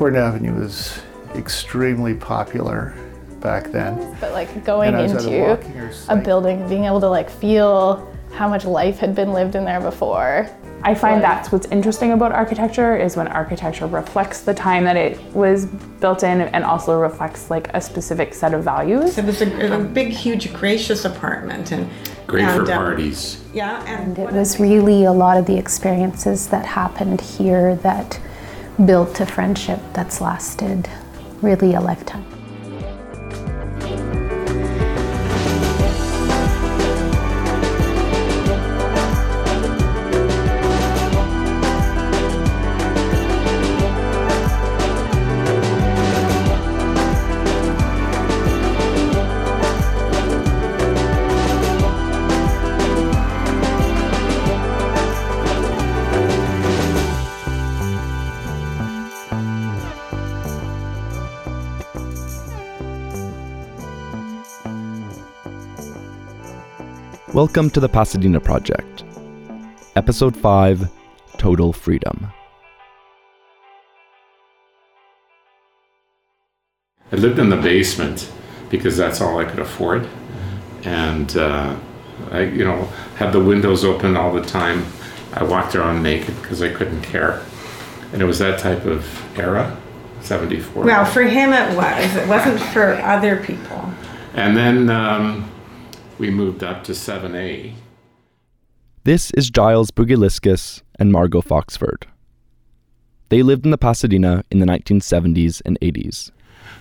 Corydon Avenue was extremely popular back then. But like going And I was either into a building, being able to like feel how much life had been lived in there before. I find that's what's interesting about architecture is when architecture reflects the time that it was built in and also reflects like a specific set of values. It was a, a big, huge, gracious apartment, and Great and, for uh, parties. Yeah, and, It was really a lot of the experiences that happened here that built a friendship that's lasted really a lifetime. Welcome to the Pasadena Project. Episode 5 Total Freedom. I lived in the basement because that's all I could afford, and uh, I, you know, had the windows open all the time. I walked around naked because I couldn't care, and it was that type of era, '74. well, for him it was. It wasn't for other people. and then um, we moved up to 7A. This is Giles Bugiliscus and Margot Foxford. They lived in the Pasadena in the 1970s and 80s.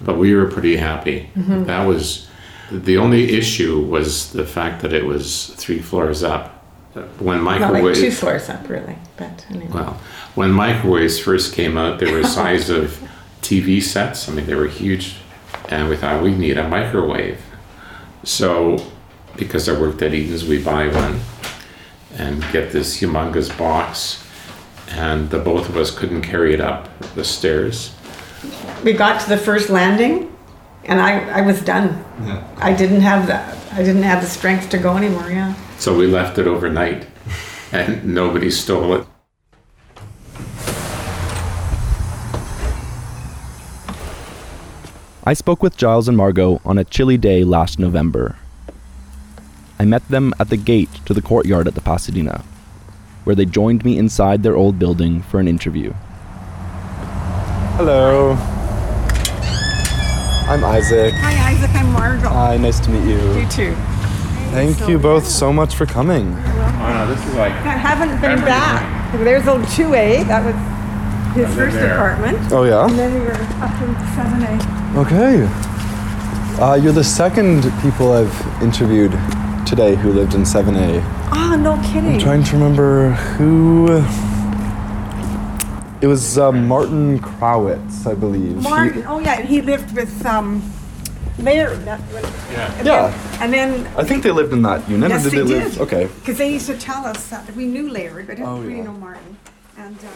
but we were pretty happy. Mm-hmm. That was the only issue was the fact that it was three floors up. When Not like two floors up, really. But anyway. well, when microwaves first came out, they were the size of TV sets. I mean, they were huge, and we thought we need a microwave. So, because I worked at Eaton's, we buy one and get this humongous box, and the both of us couldn't carry it up the stairs. we got to the first landing, and I, I was done. I didn't have the I didn't have the strength to go anymore. Yeah. So we left it overnight and nobody stole it. I spoke with Giles and Margot on a chilly day last November. I met them at the gate to the courtyard at the Pasadena, where they joined me inside their old building for an interview. Hello. I'm Isaac. Hi, Isaac. I'm Margot. Hi, nice to meet you. you too. Thank you both so much for coming. Oh no, this is like I haven't been back. There's old 2A. That was his first there. apartment. Oh, yeah? And then we were up in 7A. Okay. Uh, you're the second people I've interviewed today who lived in 7A. Oh, no kidding. I'm trying to remember who. It was uh, Martin Krawitz, I believe. He- Martin. Oh, yeah. He lived with um, Larry. That, yeah. yeah. And then, I think they lived in that unit. Yes, did they they live? did. Okay. because they used to tell us that we knew Larry, but didn't Oh, really yeah. know Martin. And um,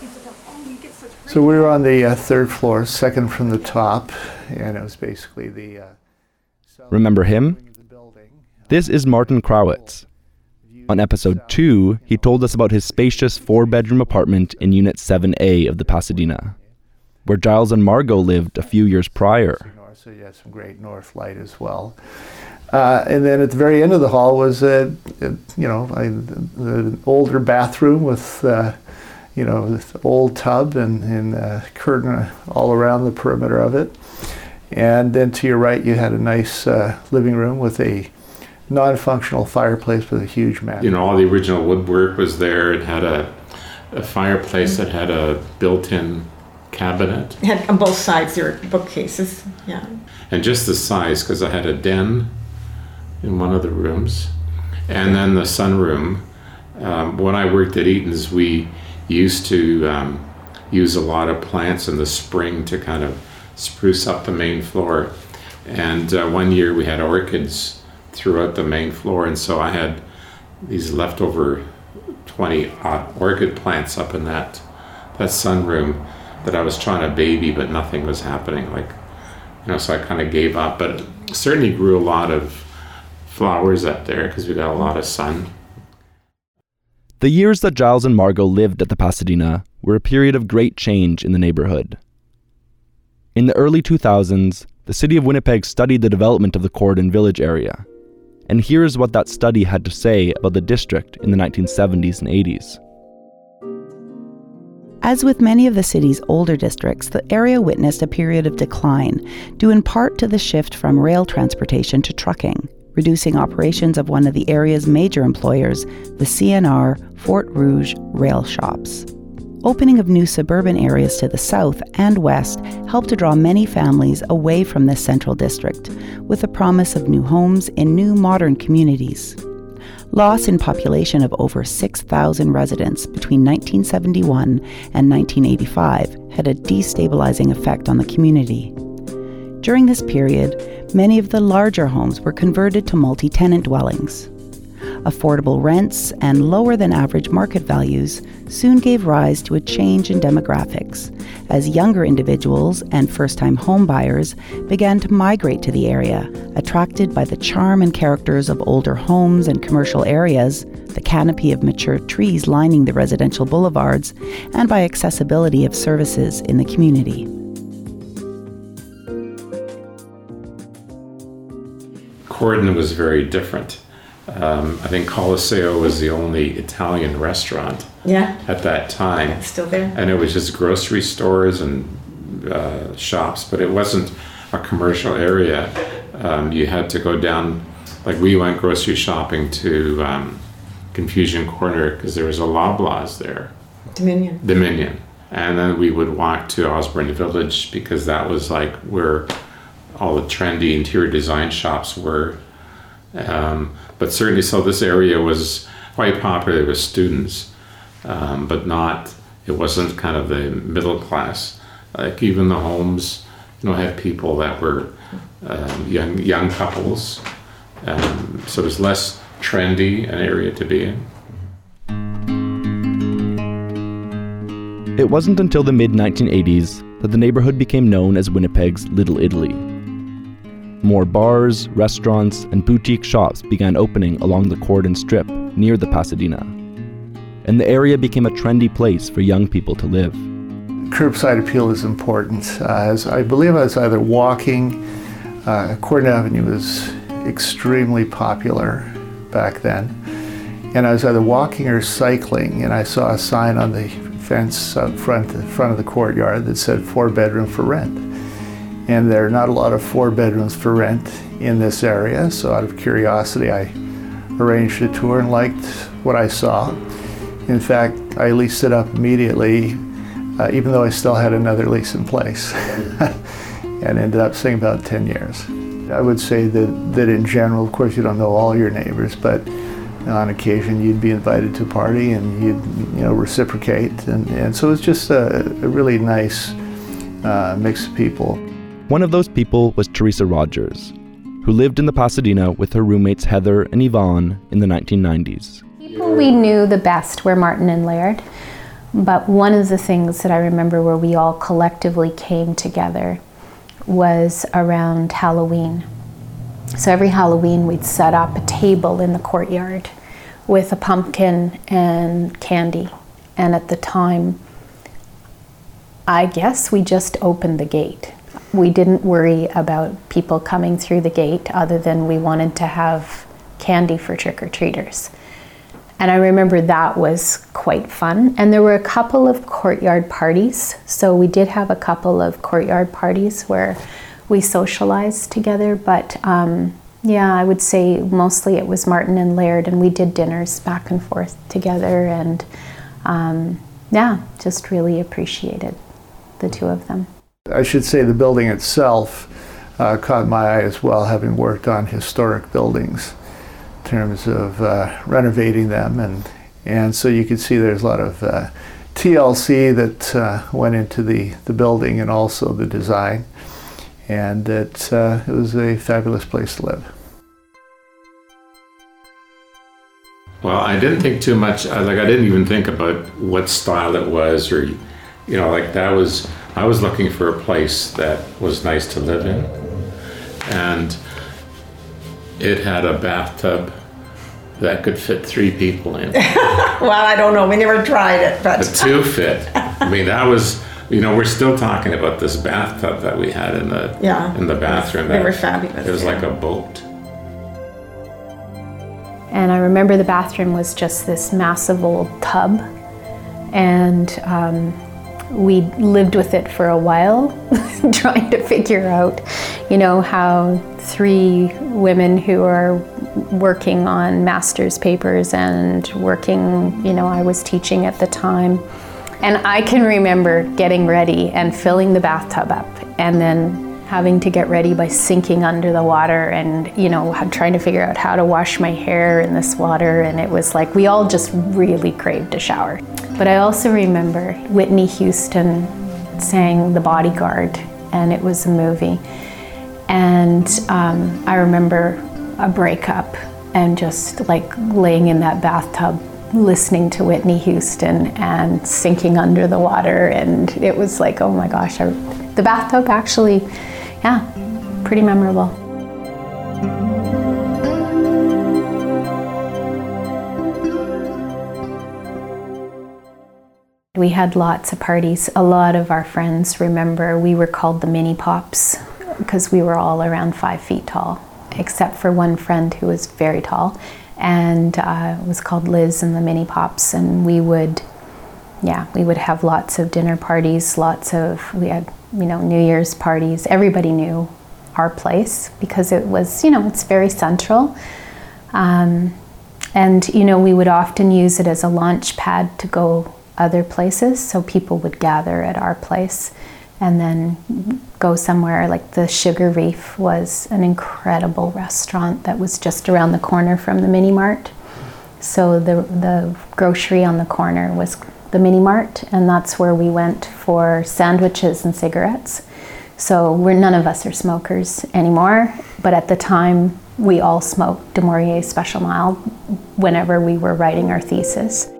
he said, oh, you get such great So we were on the uh, third floor, second from the top, and it was basically the. Uh, Remember him? wing of the building. This is Martin Krawitz. On episode 2, he told us about his spacious four bedroom apartment in Unit 7A of the Pasadena, where Giles and Margot lived a few years prior. So you had some great north light as well. Uh, and then at the very end of the hall was a, a you know, a, the older bathroom with, uh, you know, this old tub and, and uh, curtain all around the perimeter of it. And then to your right, you had a nice uh, living room with a non-functional fireplace with a huge mat. You know, all the original woodwork was there. It had a, a fireplace that had a built-in cabinet, had on both sides there were bookcases. Yeah. and just the size because I had a den in one of the rooms, and then the sunroom. Um, when I worked at Eaton's, we used to um, use a lot of plants in the spring to kind of spruce up the main floor. And uh, one year we had orchids throughout the main floor, and so I had these leftover 20 odd orchid plants up in that that sunroom that I was trying to baby, but nothing was happening. Like, you know, so I kind of gave up. But certainly grew a lot of flowers up there because we got a lot of sun. The years that Giles and Margot lived at the Pasadena were a period of great change in the neighborhood. In the early 2000s, the city of Winnipeg studied the development of the Corydon Village area. And here's what that study had to say about the district in the 1970s and 80s. As with many of the city's older districts, the area witnessed a period of decline, due in part to the shift from rail transportation to trucking, reducing operations of one of the area's major employers, the CNR Fort Rouge rail shops. Opening of new suburban areas to the south and west helped to draw many families away from this central district, with the promise of new homes in new modern communities loss in population of over 6,000 residents between 1971 and 1985 had a destabilizing effect on the community. During this period, many of the larger homes were converted to multi tenant dwellings. Affordable rents and lower than average market values soon gave rise to a change in demographics as younger individuals and first time homebuyers began to migrate to the area, attracted by the charm and characters of older homes and commercial areas, the canopy of mature trees lining the residential boulevards, and by accessibility of services in the community. Corydon was very different. Um, I think Coliseo was the only Italian restaurant Yeah, at that time. it's still there. and it was just grocery stores and uh, shops, but it wasn't a commercial area. Um, you had to go down, like we went grocery shopping to um, Confusion Corner because there was a Loblaws there, Dominion. Dominion, and then we would walk to Osborne Village because that was like where all the trendy interior design shops were. Um, but certainly, so this area was quite popular with students, um, but not. It wasn't kind of the middle class. Like even the homes, you know, had people that were um, young young couples. Um, so it was less trendy an area to be in. It wasn't until the mid 1980s that the neighborhood became known as Winnipeg's Little Italy. More bars, restaurants, and boutique shops began opening along the Corydon Strip near the Pasadena. And the area became a trendy place for young people to live. Curbside appeal is important. Uh, as I believe I was either walking, uh, Corydon Avenue was extremely popular back then, and I was either walking or cycling, and I saw a sign on the fence out front, front of the courtyard that said four bedroom for rent. And there are not a lot of four bedrooms for rent in this area, so out of curiosity, I arranged a tour and liked what I saw. In fact, I leased it up immediately, uh, even though I still had another lease in place, and ended up staying about 10 years. I would say that, that in general, of course, you don't know all your neighbors, but on occasion you'd be invited to a party and you'd you know reciprocate, and, and so it's just a, a really nice uh, mix of people. One of those people was Teresa Rogers, who lived in the Pasadena with her roommates Heather and Yvonne in the 1990s. People we knew the best were Martin and Laird, but one of the things that I remember where we all collectively came together was around Halloween. So every Halloween we'd set up a table in the courtyard with a pumpkin and candy. And at the time, I guess we just opened the gate. We didn't worry about people coming through the gate other than we wanted to have candy for trick or treaters. And I remember that was quite fun. And there were a couple of courtyard parties. So we did have a couple of courtyard parties where we socialized together. But um, yeah, I would say mostly it was Martin and Laird, and we did dinners back and forth together. And um, yeah, just really appreciated the two of them. I should say the building itself uh, caught my eye as well, having worked on historic buildings in terms of uh, renovating them. And, and so you can see there's a lot of uh, TLC that uh, went into the, the building and also the design. And it, uh, it was a fabulous place to live. Well, I didn't think too much. uh, Like I didn't even think about what style it was, or you know, like that was. I was looking for a place that was nice to live in, and it had a bathtub that could fit three people in. Well, I don't know. We never tried it, but The but two fit. I mean, that was. You know, we're still talking about this bathtub that we had in the Yeah. in the bathroom. They were fabulous, It was yeah. like a boat. And I remember the bathroom was just this massive old tub, and um, we lived with it for a while, trying to figure out, you know, how three women who are working on master's papers and working, you know, I was teaching at the time. And I can remember getting ready and filling the bathtub up and then having to get ready by sinking under the water and, you know, trying to figure out how to wash my hair in this water. And it was like we all just really craved a shower. But I also remember Whitney Houston sang The Bodyguard, and it was a movie. And um, I remember a breakup and just like laying in that bathtub listening to Whitney Houston and sinking under the water. And it was like, oh my gosh, I, the bathtub actually, yeah, pretty memorable. We had lots of parties. A lot of our friends remember we were called the mini pops because we were all around five feet tall, except for one friend who was very tall and uh, it was called Liz and the mini pops. And we would, yeah, we would have lots of dinner parties, lots of, we had, you know, New Year's parties. Everybody knew our place because it was, you know, it's very central. Um, and, you know, we would often use it as a launch pad to go other places. So people would gather at our place and then go somewhere. Like the Sugar Reef was an incredible restaurant that was just around the corner from the mini mart. So the, the grocery on the corner was the mini mart, and that's where we went for sandwiches and cigarettes. So we're none of us are smokers anymore, but at the time we all smoked du Maurier Special Mild whenever we were writing our thesis.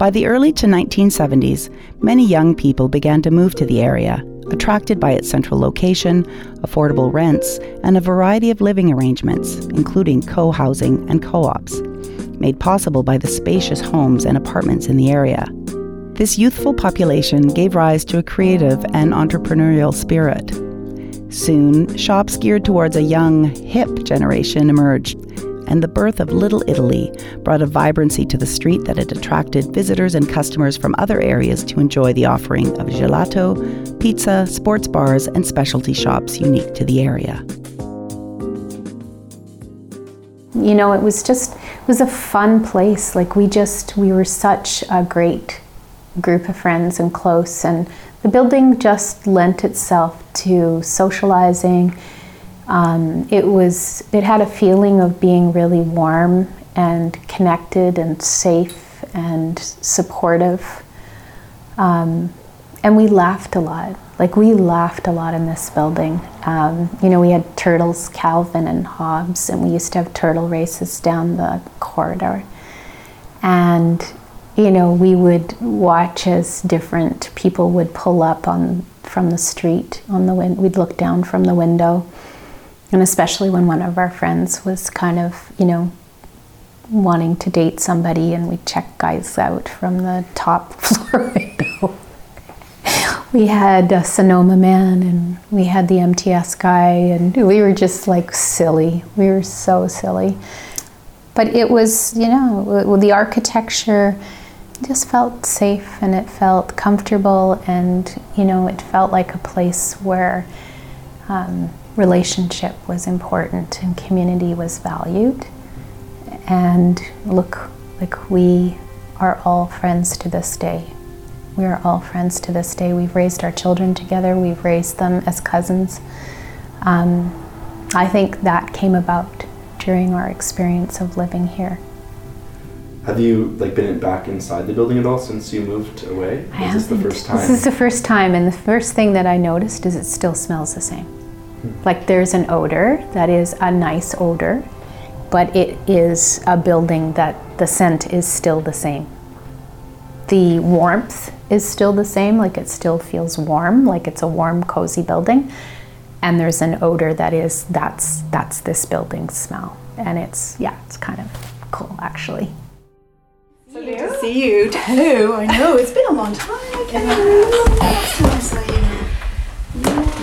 By the early to 1970s, many young people began to move to the area, attracted by its central location, affordable rents, and a variety of living arrangements, including co housing and co ops, made possible by the spacious homes and apartments in the area. This youthful population gave rise to a creative and entrepreneurial spirit. Soon, shops geared towards a young, hip generation emerged, and the birth of Little Italy brought a vibrancy to the street that had attracted visitors and customers from other areas to enjoy the offering of gelato, pizza, sports bars, and specialty shops unique to the area. You know, it was just it was a fun place. Like we just we were such a great group of friends and close and the building just lent itself to socializing. Um, it was it had a feeling of being really warm and connected and safe and supportive. Um, and we laughed a lot. Like we laughed a lot in this building. Um, you know, we had turtles, Calvin and Hobbes, and we used to have turtle races down the corridor. And you know, we would watch as different people would pull up on from the street on the win- we'd look down from the window. And especially when one of our friends was kind of, you know, wanting to date somebody and we checked guys out from the top floor window. we had a Sonoma man and we had the MTS guy and we were just like silly. We were so silly. But it was, you know, the architecture just felt safe and it felt comfortable and, you know, it felt like a place where um, relationship was important and community was valued. And look, like we are all friends to this day. We are all friends to this day. We've raised our children together, we've raised them as cousins. Um, I think that came about during our experience of living here. Have you like been back inside the building at all since you moved away? I is this the first time? This is the first time, and the first thing that I noticed is it still smells the same. Like there's an odor that is a nice odor, but it is a building that the scent is still the same. The warmth is still the same, like it still feels warm, like it's a warm, cozy building. And there's an odor that is that's that's this building's smell, and it's yeah, it's kind of cool actually. So good to see you too. I know it's been a long time. I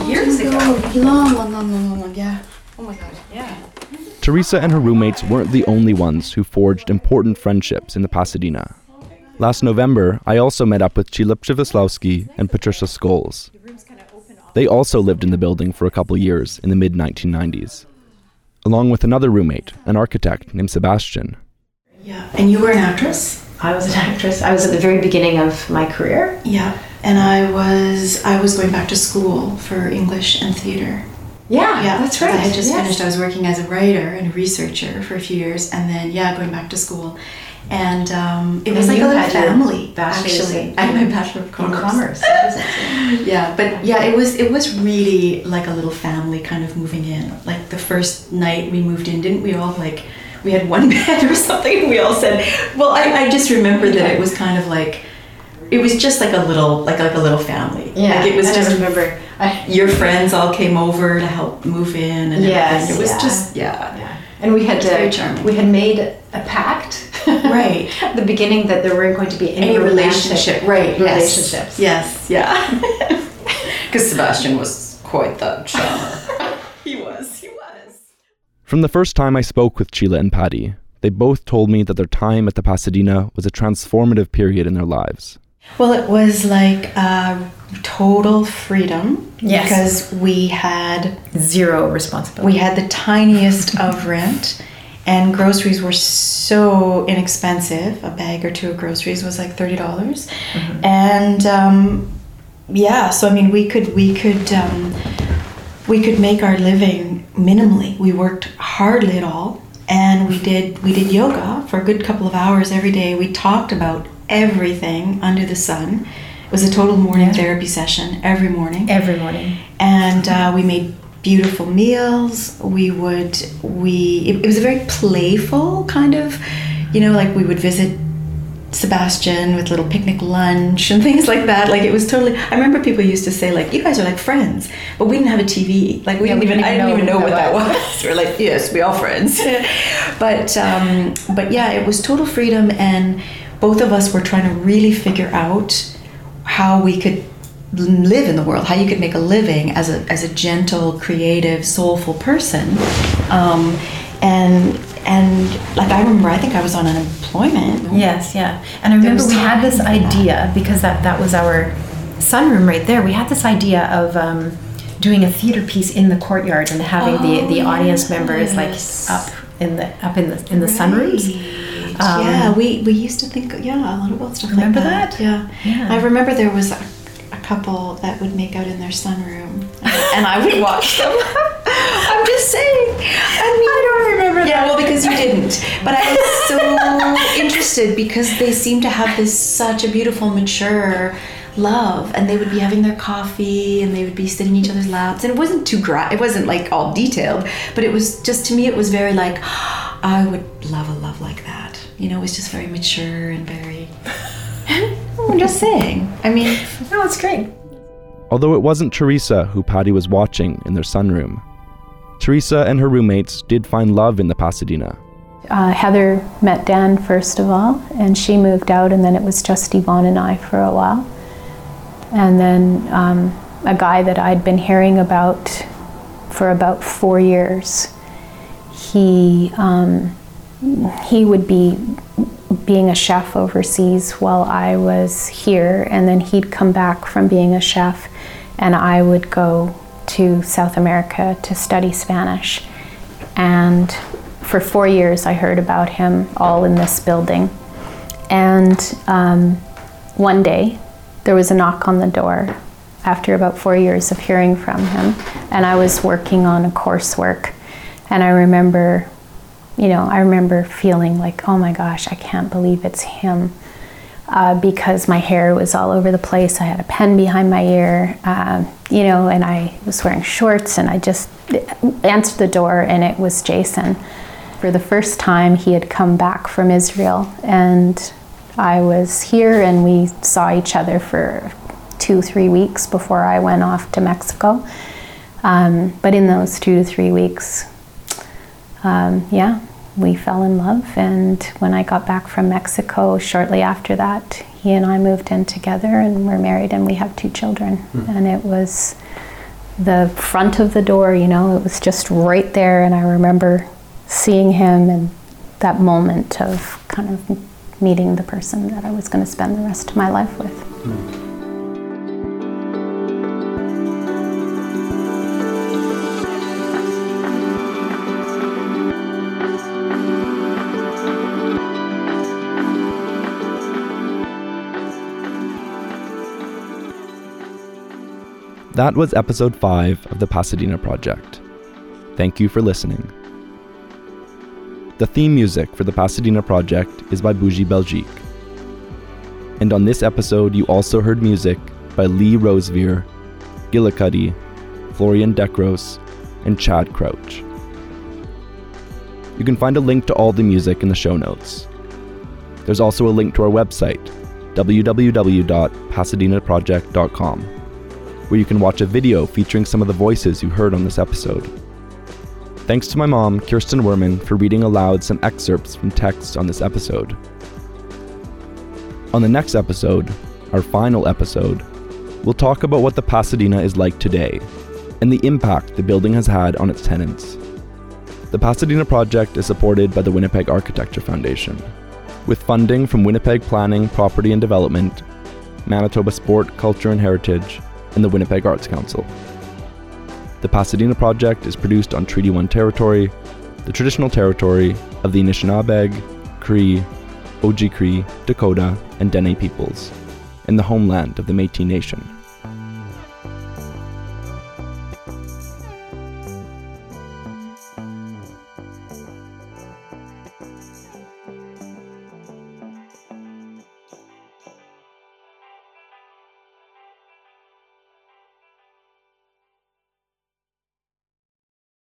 Years ago. Long, long, long, long, long, yeah. Oh my god, yeah. Teresa and her roommates weren't the only ones who forged important friendships in the Pasadena. Last November, I also met up with Chila Przemyslowski and Patricia Scholes. They also lived in the building for a couple years in the mid 1990s, along with another roommate, an architect named Sebastian. Yeah, and you were an actress? I was an actress. I was at the very beginning of my career. Yeah, and I was I was going back to school for English and theater. Yeah, Yeah, that's right. I had just yes. finished. I was working as a writer and a researcher for a few years, and then yeah, going back to school, and um, it was And like a little family. actually, I had my bachelor of commerce. commerce. yeah, but yeah, it was it was really like a little family kind of moving in. Like the first night we moved in, didn't we all like we had one bed or something? And we all said, well, I, I just remember that it was kind of like it was just like a little like like a little family. Yeah, like it was and I just remember. I, your friends all came over to help move in and Yes, everything. It was yeah. just yeah. yeah. And we had It's very charming. we had made a pact. Right. at the beginning that there weren't going to be any, Any relationship, right? yes. Relationships. Yes, yeah. Because Sebastian was quite the charmer. he was. He was. From the first time I spoke with Chila and Patty, they both told me that their time at the Pasadena was a transformative period in their lives. Well, it was like uh, total freedom. Yes. Because we had Zero responsibility. we had the tiniest of rent, and groceries were so inexpensive. A bag or two of groceries was like thirty dollars, and um, yeah. So I mean, we could we could um, we could make our living minimally. We worked hardly at all, and we did we did yoga for a good couple of hours every day. We talked about everything under the sun. It was a total morning therapy session every morning. Every morning. and uh, we made beautiful meals. We would we it, it was a very playful kind of you know like we would visit sebastian with little picnic lunch and things like that. Like it was totally i remember people used to say like you guys are like friends. But we didn't have a tv like we Yeah, didn't even i didn't even know know what that that was. we're like yes we all friends. But um but yeah it was total freedom and both of us were trying to really figure out how we could live in the world, how you could make a living as a, as a gentle, creative, soulful person. Um, and and like I remember, I think I was on unemployment. Yes, yeah. And I remember we had this for that. idea because that that was our sunroom right there. We had this idea of um, doing a theater piece in the courtyard and having the the audience members like up in the up in the in the sunrooms. Um, yeah, we, we used to think yeah a lot about stuff Remember like that. that? Yeah. Yeah. I remember there was a, a couple that would make out in their sunroom, and I would watch them. I'm just saying. I mean, I don't remember. That. Yeah, well, because you didn't. But I was so interested because they seemed to have this such a beautiful, mature love and they would be having their coffee and they would be sitting in each other's laps and it wasn't too gra- it wasn't like all detailed but it was just to me it was very like i would love a love like that you know it was just very mature and very i'm just saying i mean No, it's great. Although it wasn't Teresa who Patty was watching in their sunroom, Teresa and her roommates did find love in the Pasadena. Uh, Heather met Dan first of all, and she moved out, and then it was just Yvonne and I for a while. And then um, a guy that I'd been hearing about for about four years, he um, he would be being a chef overseas while I was here, and then he'd come back from being a chef, and I would go to South America to study Spanish. And for four years, I heard about him all in this building. And um, one day, there was a knock on the door after about four years of hearing from him, and I was working on a coursework. And I remember, you know, I remember feeling like, oh my gosh, I can't believe it's him. Uh, because my hair was all over the place. I had a pen behind my ear, um, you know, and I was wearing shorts, and I just answered the door, and it was Jason. For the first time, he had come back from Israel, and I was here, and we saw each other for two, three weeks before I went off to Mexico. Um, but in those two to three weeks, um, yeah, we fell in love. And when I got back from Mexico, shortly after that, he and I moved in together and we're married and we have two children. Mm. And it was the front of the door, you know, it was just right there. And I remember seeing him and that moment of kind of meeting the person that I was going to spend the rest of my life with. Mm. That was episode 5 of the Pasadena Project. Thank you for listening. The theme music for the Pasadena Project is by Boogie Belgique. And on this episode, you also heard music by Lee Rosevere, Gillicuddy, Florian Decros, and Chad Crouch. You can find a link to all the music in the show notes. There's also a link to our website, www.pasadenaproject.com where you can watch a video featuring some of the voices you heard on this episode. Thanks to my mom, Kirsten Werman, for reading aloud some excerpts from texts on this episode. On the next episode, our final episode, we'll talk about what the Pasadena is like today and the impact the building has had on its tenants. The Pasadena project is supported by the Winnipeg Architecture Foundation, with funding from Winnipeg Planning, Property and Development, Manitoba Sport, Culture and Heritage, and the Winnipeg Arts Council. The Pasadena Project is produced on Treaty 1 territory, the traditional territory of the Anishinaabeg, Cree, Oji-Cree, Dakota, and Dene peoples, and the homeland of the Métis Nation.